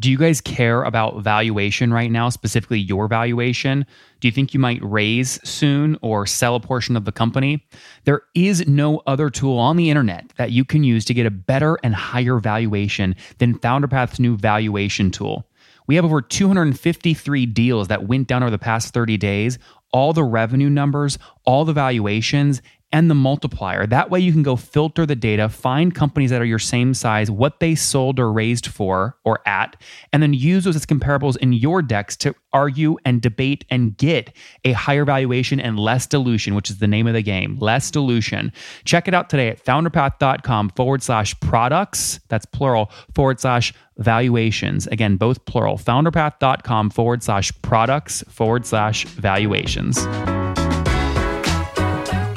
Do you guys care about valuation right now, specifically your valuation? Do you think you might raise soon or sell a portion of the company? There is no other tool on the internet that you can use to get a better and higher valuation than FounderPath's new valuation tool. We have over 253 deals that went down over the past 30 days, all the revenue numbers, all the valuations, and the multiplier. That way you can go filter the data, find companies that are your same size, what they sold or raised for or at, and then use those as comparables in your decks to argue and debate and get a higher valuation and less dilution, which is the name of the game, less dilution. Check it out today at founderpath.com forward slash products, that's plural, forward slash valuations. Again, both plural, founderpath.com forward slash products forward slash valuations.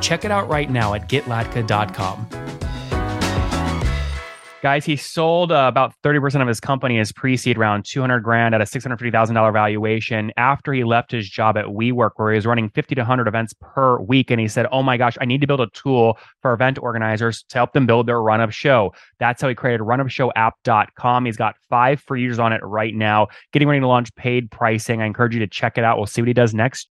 Check it out right now at getlatka.com. Guys, he sold uh, about 30% of his company as pre-seed round, 200 grand at a $650,000 valuation after he left his job at WeWork where he was running 50 to 100 events per week. And he said, oh my gosh, I need to build a tool for event organizers to help them build their run of show. That's how he created runofshowapp.com. He's got five free users on it right now, getting ready to launch paid pricing. I encourage you to check it out. We'll see what he does next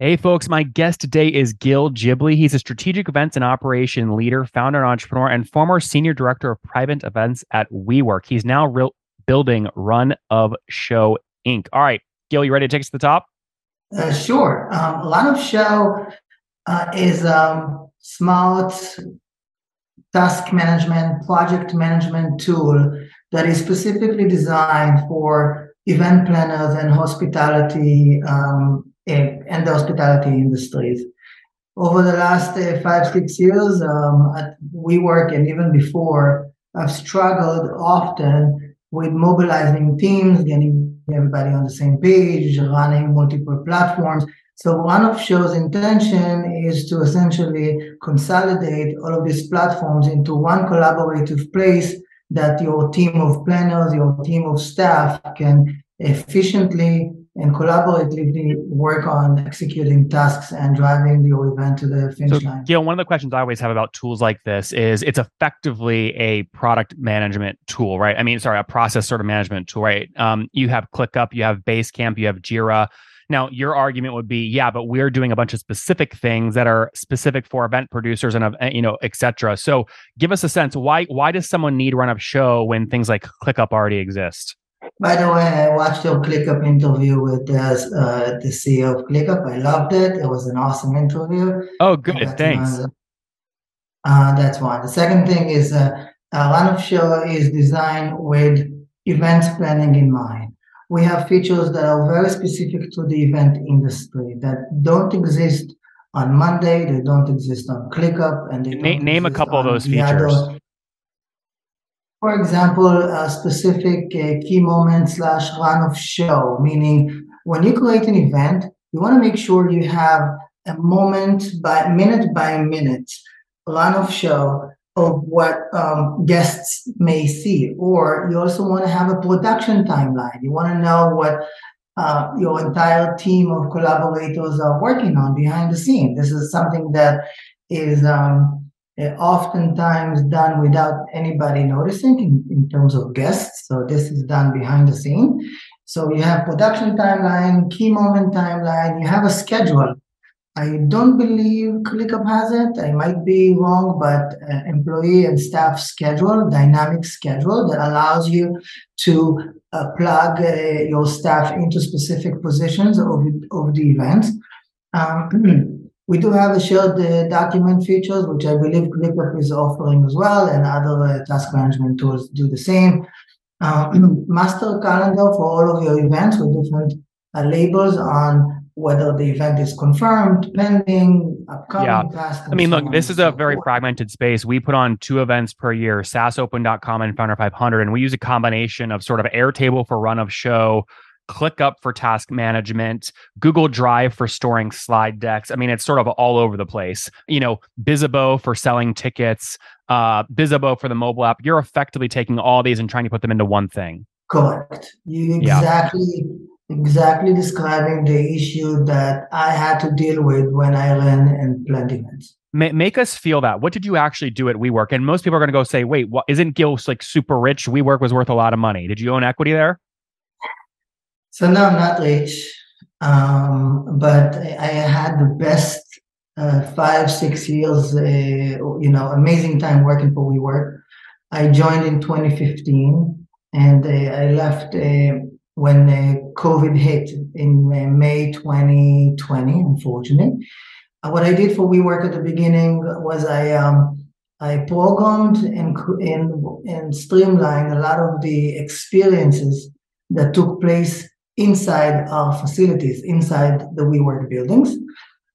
Hey, folks, my guest today is Gil Ghibli. He's a strategic events and operation leader, founder and entrepreneur, and former senior director of private events at WeWork. He's now building Run of Show Inc. All right, Gil, you ready to take us to the top? Uh, sure. Um, Run of Show uh, is a smart task management, project management tool that is specifically designed for event planners and hospitality um, and the hospitality industries. Over the last uh, five, six years, um, at WeWork and even before, I've struggled often with mobilizing teams, getting everybody on the same page, running multiple platforms. So Run of Show's intention is to essentially consolidate all of these platforms into one collaborative place that your team of planners, your team of staff can efficiently and collaboratively work on executing tasks and driving your event to the finish so, line. Gil, one of the questions I always have about tools like this is it's effectively a product management tool, right? I mean, sorry, a process sort of management tool, right? Um, you have ClickUp, you have Basecamp, you have Jira. Now, your argument would be, yeah, but we're doing a bunch of specific things that are specific for event producers and you know, et cetera. So, give us a sense why why does someone need Run of Show when things like ClickUp already exist? By the way, I watched your ClickUp interview with uh, uh, the CEO of ClickUp. I loved it. It was an awesome interview. Oh, good. Thanks. Uh, that's one. The second thing is uh, uh, Run of Show is designed with events planning in mind. We have features that are very specific to the event industry that don't exist on Monday. They don't exist on ClickUp, and they name, name a couple of those features. Other, for example, a specific uh, key moment slash run of show, meaning when you create an event, you want to make sure you have a moment by minute by minute run of show of what um, guests may see. Or you also want to have a production timeline. You want to know what uh, your entire team of collaborators are working on behind the scene. This is something that is um, oftentimes done without anybody noticing in, in terms of guests. So this is done behind the scene. So you have production timeline, key moment timeline, you have a schedule. I don't believe ClickUp has it. I might be wrong, but uh, employee and staff schedule, dynamic schedule that allows you to uh, plug uh, your staff into specific positions of, of the event. Um, We do have a shared uh, document features, which I believe ClickUp is offering as well, and other uh, task management tools do the same. Uh, master calendar for all of your events with different uh, labels on whether the event is confirmed, pending, upcoming, yeah. I mean, so look, this is a very forth. fragmented space. We put on two events per year, SaaSopen.com and Founder 500, and we use a combination of sort of Airtable for run of show ClickUp for task management, Google Drive for storing slide decks. I mean, it's sort of all over the place. You know, Bizzabo for selling tickets, uh, Bizzabo for the mobile app. You're effectively taking all these and trying to put them into one thing. Correct. You exactly yeah. exactly describing the issue that I had to deal with when I ran and planned events. Make us feel that. What did you actually do at WeWork? And most people are going to go say, "Wait, what? Isn't Gil like super rich? WeWork was worth a lot of money. Did you own equity there?" So no, I'm not rich, um, but I had the best uh, five, six years. Uh, you know, amazing time working for WeWork. I joined in 2015, and uh, I left uh, when uh, COVID hit in uh, May 2020. Unfortunately, what I did for WeWork at the beginning was I um, I programmed and, and and streamlined a lot of the experiences that took place inside our facilities, inside the WeWork buildings.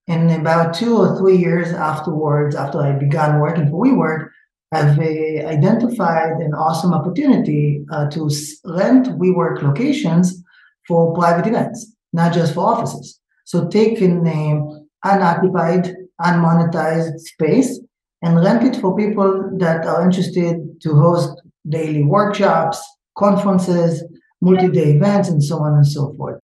And about two or three years afterwards, after I began working for WeWork, I've uh, identified an awesome opportunity uh, to rent WeWork locations for private events, not just for offices. So take an uh, unoccupied, unmonetized space and rent it for people that are interested to host daily workshops, conferences, multi-day events, and so on and so forth.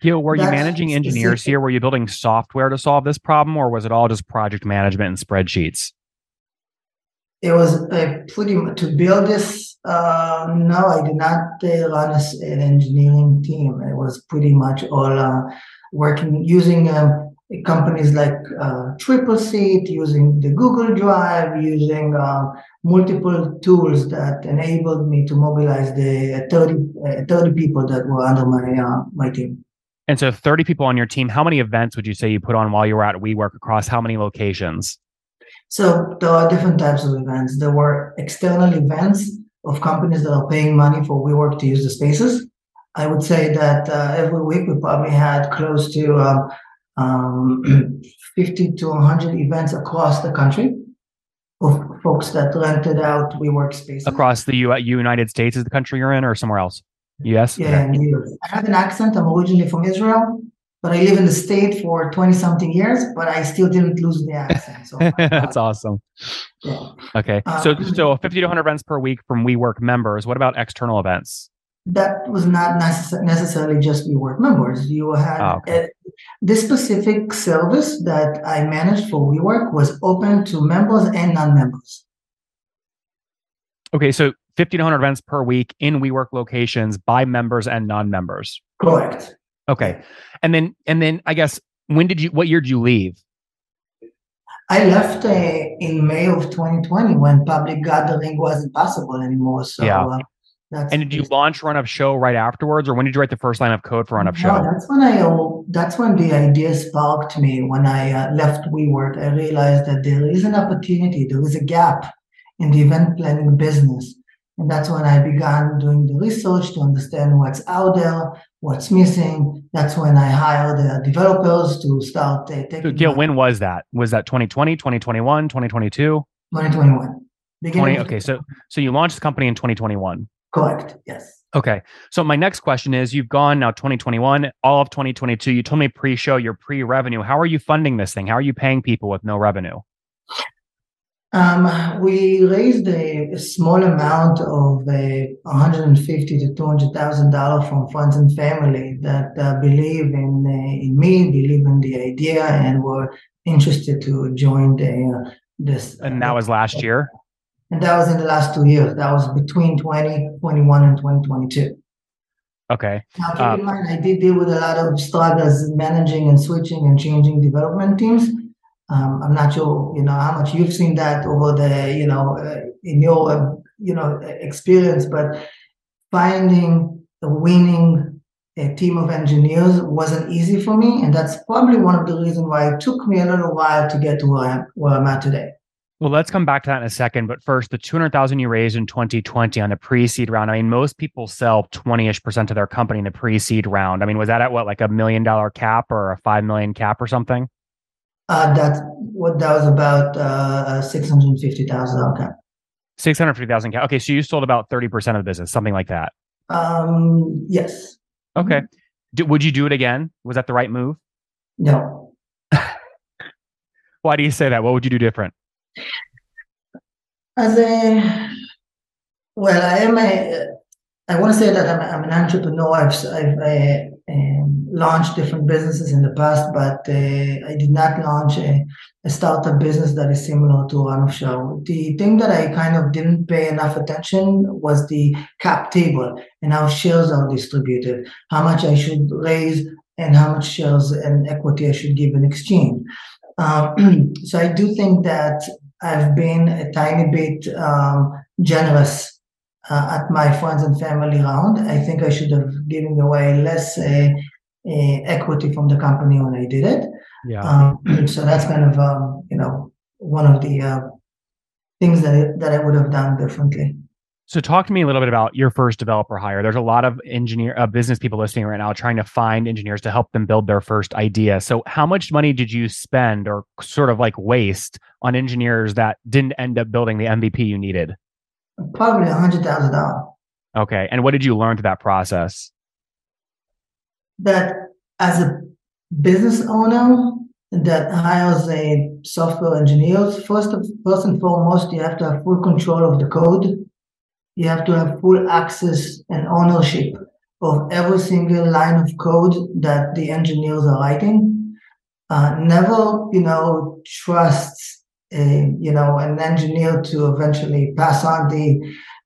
Gil, were That's you managing engineers here? Were you building software to solve this problem, or was it all just project management and spreadsheets? It was uh, pretty much to build this. Uh, no, I did not uh, run an engineering team. It was pretty much all uh, working using um, companies like uh, TripleSeat, using the Google Drive, using uh, multiple tools that enabled me to mobilize the 30, uh, 30 people that were under my uh, my team. And so 30 people on your team, how many events would you say you put on while you were at WeWork across how many locations? So there are different types of events. There were external events of companies that are paying money for WeWork to use the spaces. I would say that uh, every week we probably had close to um, um, 50 to 100 events across the country of folks that rented out WeWork spaces. Across the U- United States is the country you're in or somewhere else? Yes? Yeah, okay. I have an accent. I'm originally from Israel, but I live in the state for 20 something years, but I still didn't lose the accent. So That's awesome. Yeah. Okay. Um, so, so 50 to 100 events per week from WeWork members. What about external events? that was not necess- necessarily just WeWork members. You had oh, okay. This specific service that I managed for WeWork was open to members and non-members. Okay, so 1,500 events per week in WeWork locations by members and non-members. Correct. Okay, and then and then I guess when did you? What year did you leave? I left uh, in May of 2020 when public gathering wasn't possible anymore. So yeah. Uh, that's and did you launch Run of Show right afterwards, or when did you write the first line of code for Run of Show? No, that's when I that's when the idea sparked me. When I uh, left WeWork, I realized that there is an opportunity, there is a gap in the event planning business, and that's when I began doing the research to understand what's out there, what's missing. That's when I hired uh, developers to start uh, taking. So, Gil, when was that? Was that 2020, 2021, 2022? 2021. 20, okay, so so you launched the company in 2021. Correct. Yes. Okay. So my next question is you've gone now 2021, all of 2022. You told me pre-show your pre-revenue. How are you funding this thing? How are you paying people with no revenue? Um, we raised a, a, small amount of a 150 to 200 thousand dollars from friends and family that uh, believe in uh, in me, believe in the idea, and were interested to join the uh, this. And that was last year. And that was in the last two years. That was between 2021 and 2022. Okay. Now, keep uh, in mind, I did deal with a lot of struggles managing and switching and changing development teams. Um, I'm not sure, you know, how much you've seen that over the, you know, uh, in your, uh, you know, experience, but finding a winning a team of engineers wasn't easy for me, and that's probably one of the reasons why it took me a little while to get to where I'm, where I'm at today. Well, let's come back to that in a second. But first, the 200,000 you raised in 2020 on the pre-seed round. I mean, most people sell 20-ish percent of their company in the pre-seed round. I mean, was that at what, like a million dollar cap or a 5 million cap or something? Uh, that's what that was about uh, 650,000 cap. 650,000 cap. Okay. So you sold about 30% of the business, something like that. Um, yes. Okay. Do, would you do it again? Was that the right move? No. Why do you say that? What would you do different? As a well, I am a. I want to say that I'm, I'm an entrepreneur. I've, I've uh, um, launched different businesses in the past, but uh, I did not launch a, a, startup business that is similar to Run of Show. The thing that I kind of didn't pay enough attention was the cap table and how shares are distributed, how much I should raise, and how much shares and equity I should give in exchange. Um, so I do think that I've been a tiny bit um, generous uh, at my friends and family round. I think I should have given away less uh, uh, equity from the company when I did it. Yeah. Um, so that's kind of um, you know one of the uh, things that I, that I would have done differently. So talk to me a little bit about your first developer hire. There's a lot of engineer uh, business people listening right now trying to find engineers to help them build their first idea. So how much money did you spend or sort of like waste on engineers that didn't end up building the MVP you needed? Probably a hundred thousand dollars. Okay. And what did you learn through that process? That as a business owner that hires a software engineers, first of, first and foremost, you have to have full control of the code you have to have full access and ownership of every single line of code that the engineers are writing. Uh, never, you know, trust, a, you know, an engineer to eventually pass on the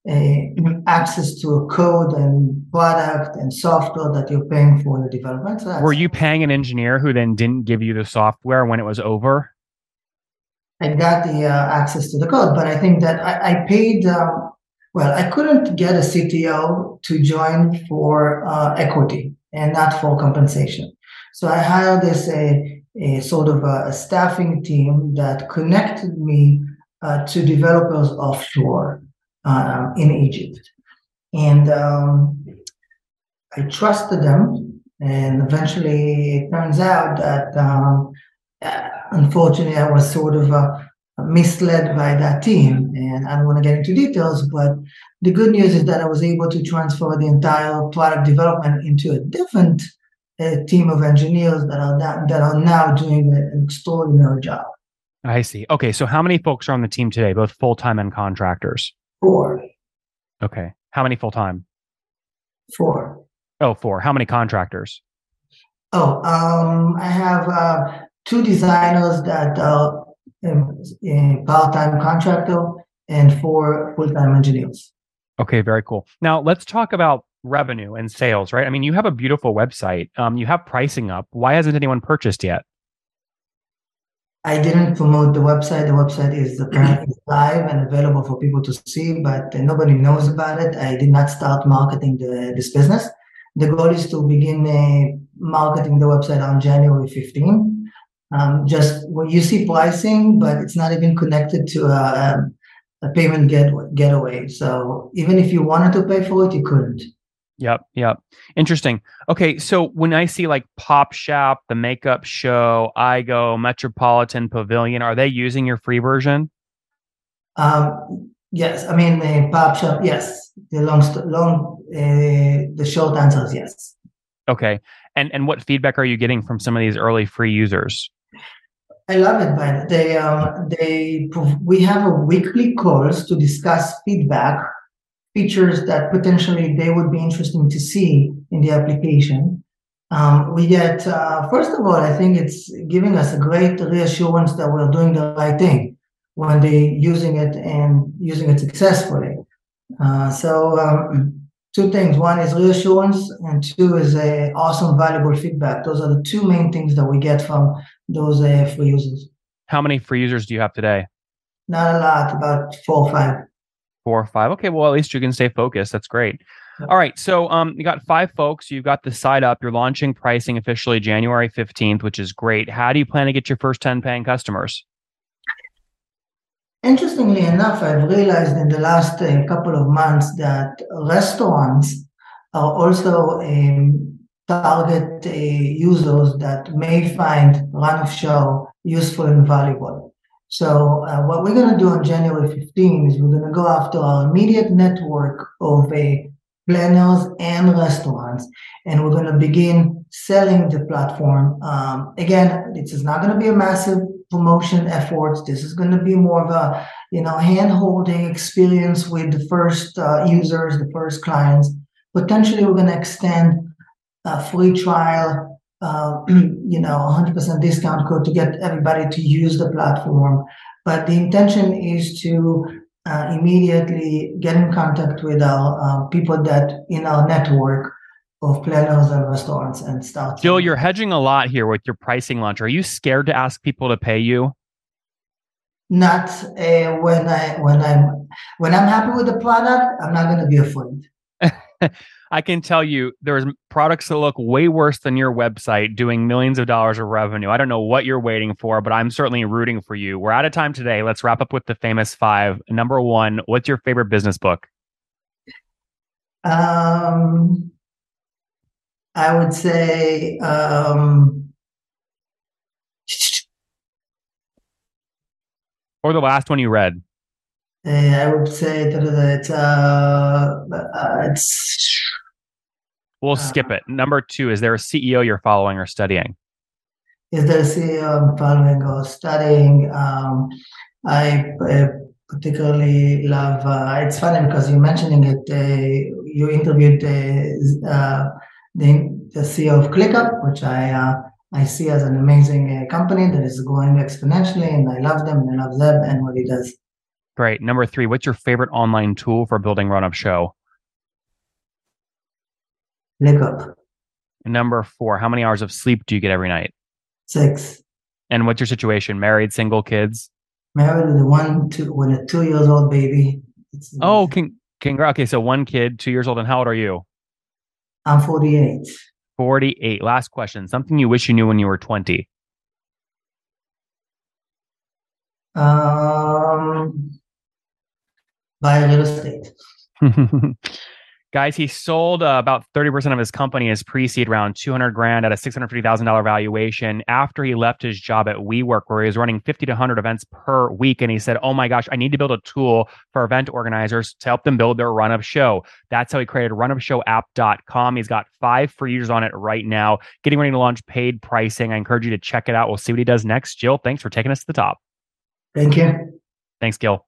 uh, access to a code and product and software that you're paying for the development. So Were you paying an engineer who then didn't give you the software when it was over? I got the uh, access to the code, but I think that I, I paid um, well, I couldn't get a CTO to join for uh, equity and not for compensation. So I hired this a, a sort of a, staffing team that connected me uh, to developers offshore uh, in Egypt. And um, I trusted them. And eventually it turns out that um, uh, unfortunately I was sort of a, misled by that team. And I don't want to get into details, but the good news is that I was able to transfer the entire product development into a different uh, team of engineers that are that, that are now doing an extraordinary job. I see. Okay, so how many folks are on the team today, both full time and contractors? Four. Okay, how many full time? Four. Oh, four. How many contractors? Oh, um, I have uh, two designers that uh, a part-time contractor and four full-time engineers. Okay, very cool. Now let's talk about revenue and sales, right? I mean, you have a beautiful website. Um, you have pricing up. Why hasn't anyone purchased yet? I didn't promote the website. The website is live and available for people to see, but nobody knows about it. I did not start marketing the, this business. The goal is to begin uh, marketing the website on January 15 um, just well, you see pricing, but it's not even connected to a, a payment get gateway. So even if you wanted to pay for it, you couldn't. Yep, yep. Interesting. Okay, so when I see like Pop Shop, the Makeup Show, iGo, Metropolitan Pavilion, are they using your free version? Um, yes, I mean the Pop Shop. Yes, the long, long, uh, the short answer is yes. Okay, and and what feedback are you getting from some of these early free users? I love it, man. They um they we have a weekly calls to discuss feedback, features that potentially they would be interesting to see in the application. Um, we get uh, first of all, I think it's giving us a great reassurance that we're doing the right thing when they using it and using it successfully. Uh, so um, two things. One is reassurance, and two is a awesome, valuable feedback. Those are the two main things that we get from those uh, free users. How many free users do you have today? Not a lot, about four or five. Four or five. Okay, well, at least you can stay focused. That's great. All right, so um, you got five folks. You've got the site up. You're launching pricing officially January 15th, which is great. How do you plan to get your first 10 paying customers? Interestingly enough, I've realized in the last uh, couple of months that restaurants are also um, target uh, users that may find Run of Show useful and valuable. So uh, what we're going to do on January 15 is we're going to go after our immediate network of uh, planners and restaurants, and we're going to begin selling the platform. Um, again, this is not going to be a massive promotion efforts. This is going to be more of a you know hand-holding experience with the first uh, users, the first clients. Potentially, we're going to extend a free trial, uh, you know, 100% discount code to get everybody to use the platform. But the intention is to uh, immediately get in contact with our uh, people that in our network of planners and restaurants and start. Jill, you're hedging a lot here with your pricing launch. Are you scared to ask people to pay you? Not uh, when I when I'm when I'm happy with the product, I'm not going to be afraid. I can tell you there's products that look way worse than your website doing millions of dollars of revenue. I don't know what you're waiting for, but I'm certainly rooting for you. We're out of time today. Let's wrap up with the famous five. Number one, what's your favorite business book? Um, I would say um, or the last one you read. Uh, I would say that it's uh, uh, it's. We'll uh, skip it. Number two, is there a CEO you're following or studying? Is there a CEO I'm following or studying? Um, I, particularly love. Uh, it's funny because you're mentioning it. Uh, you interviewed uh, the, CEO of ClickUp, which I uh, I see as an amazing uh, company that is growing exponentially, and I love them and I love Zeb and what he does. Great. Number three, what's your favorite online tool for building Run of Show? ClickUp. Number four, how many hours of sleep do you get every night? Six. And what's your situation? Married, single, kids? Married with a one, two, with a two years old baby. It's oh, can, congrats. Okay, so one kid, two years old, and how old are you? I'm 48. 48. Last question. Something you wish you knew when you were 20. Um, buy real estate. Guys, he sold uh, about 30% of his company as pre-seed round, 200 grand at a $650,000 valuation after he left his job at WeWork where he was running 50 to 100 events per week. And he said, oh my gosh, I need to build a tool for event organizers to help them build their run of show. That's how he created runofshowapp.com. He's got five free users on it right now, getting ready to launch paid pricing. I encourage you to check it out. We'll see what he does next. Jill, thanks for taking us to the top. Thank you. Thanks, Gil.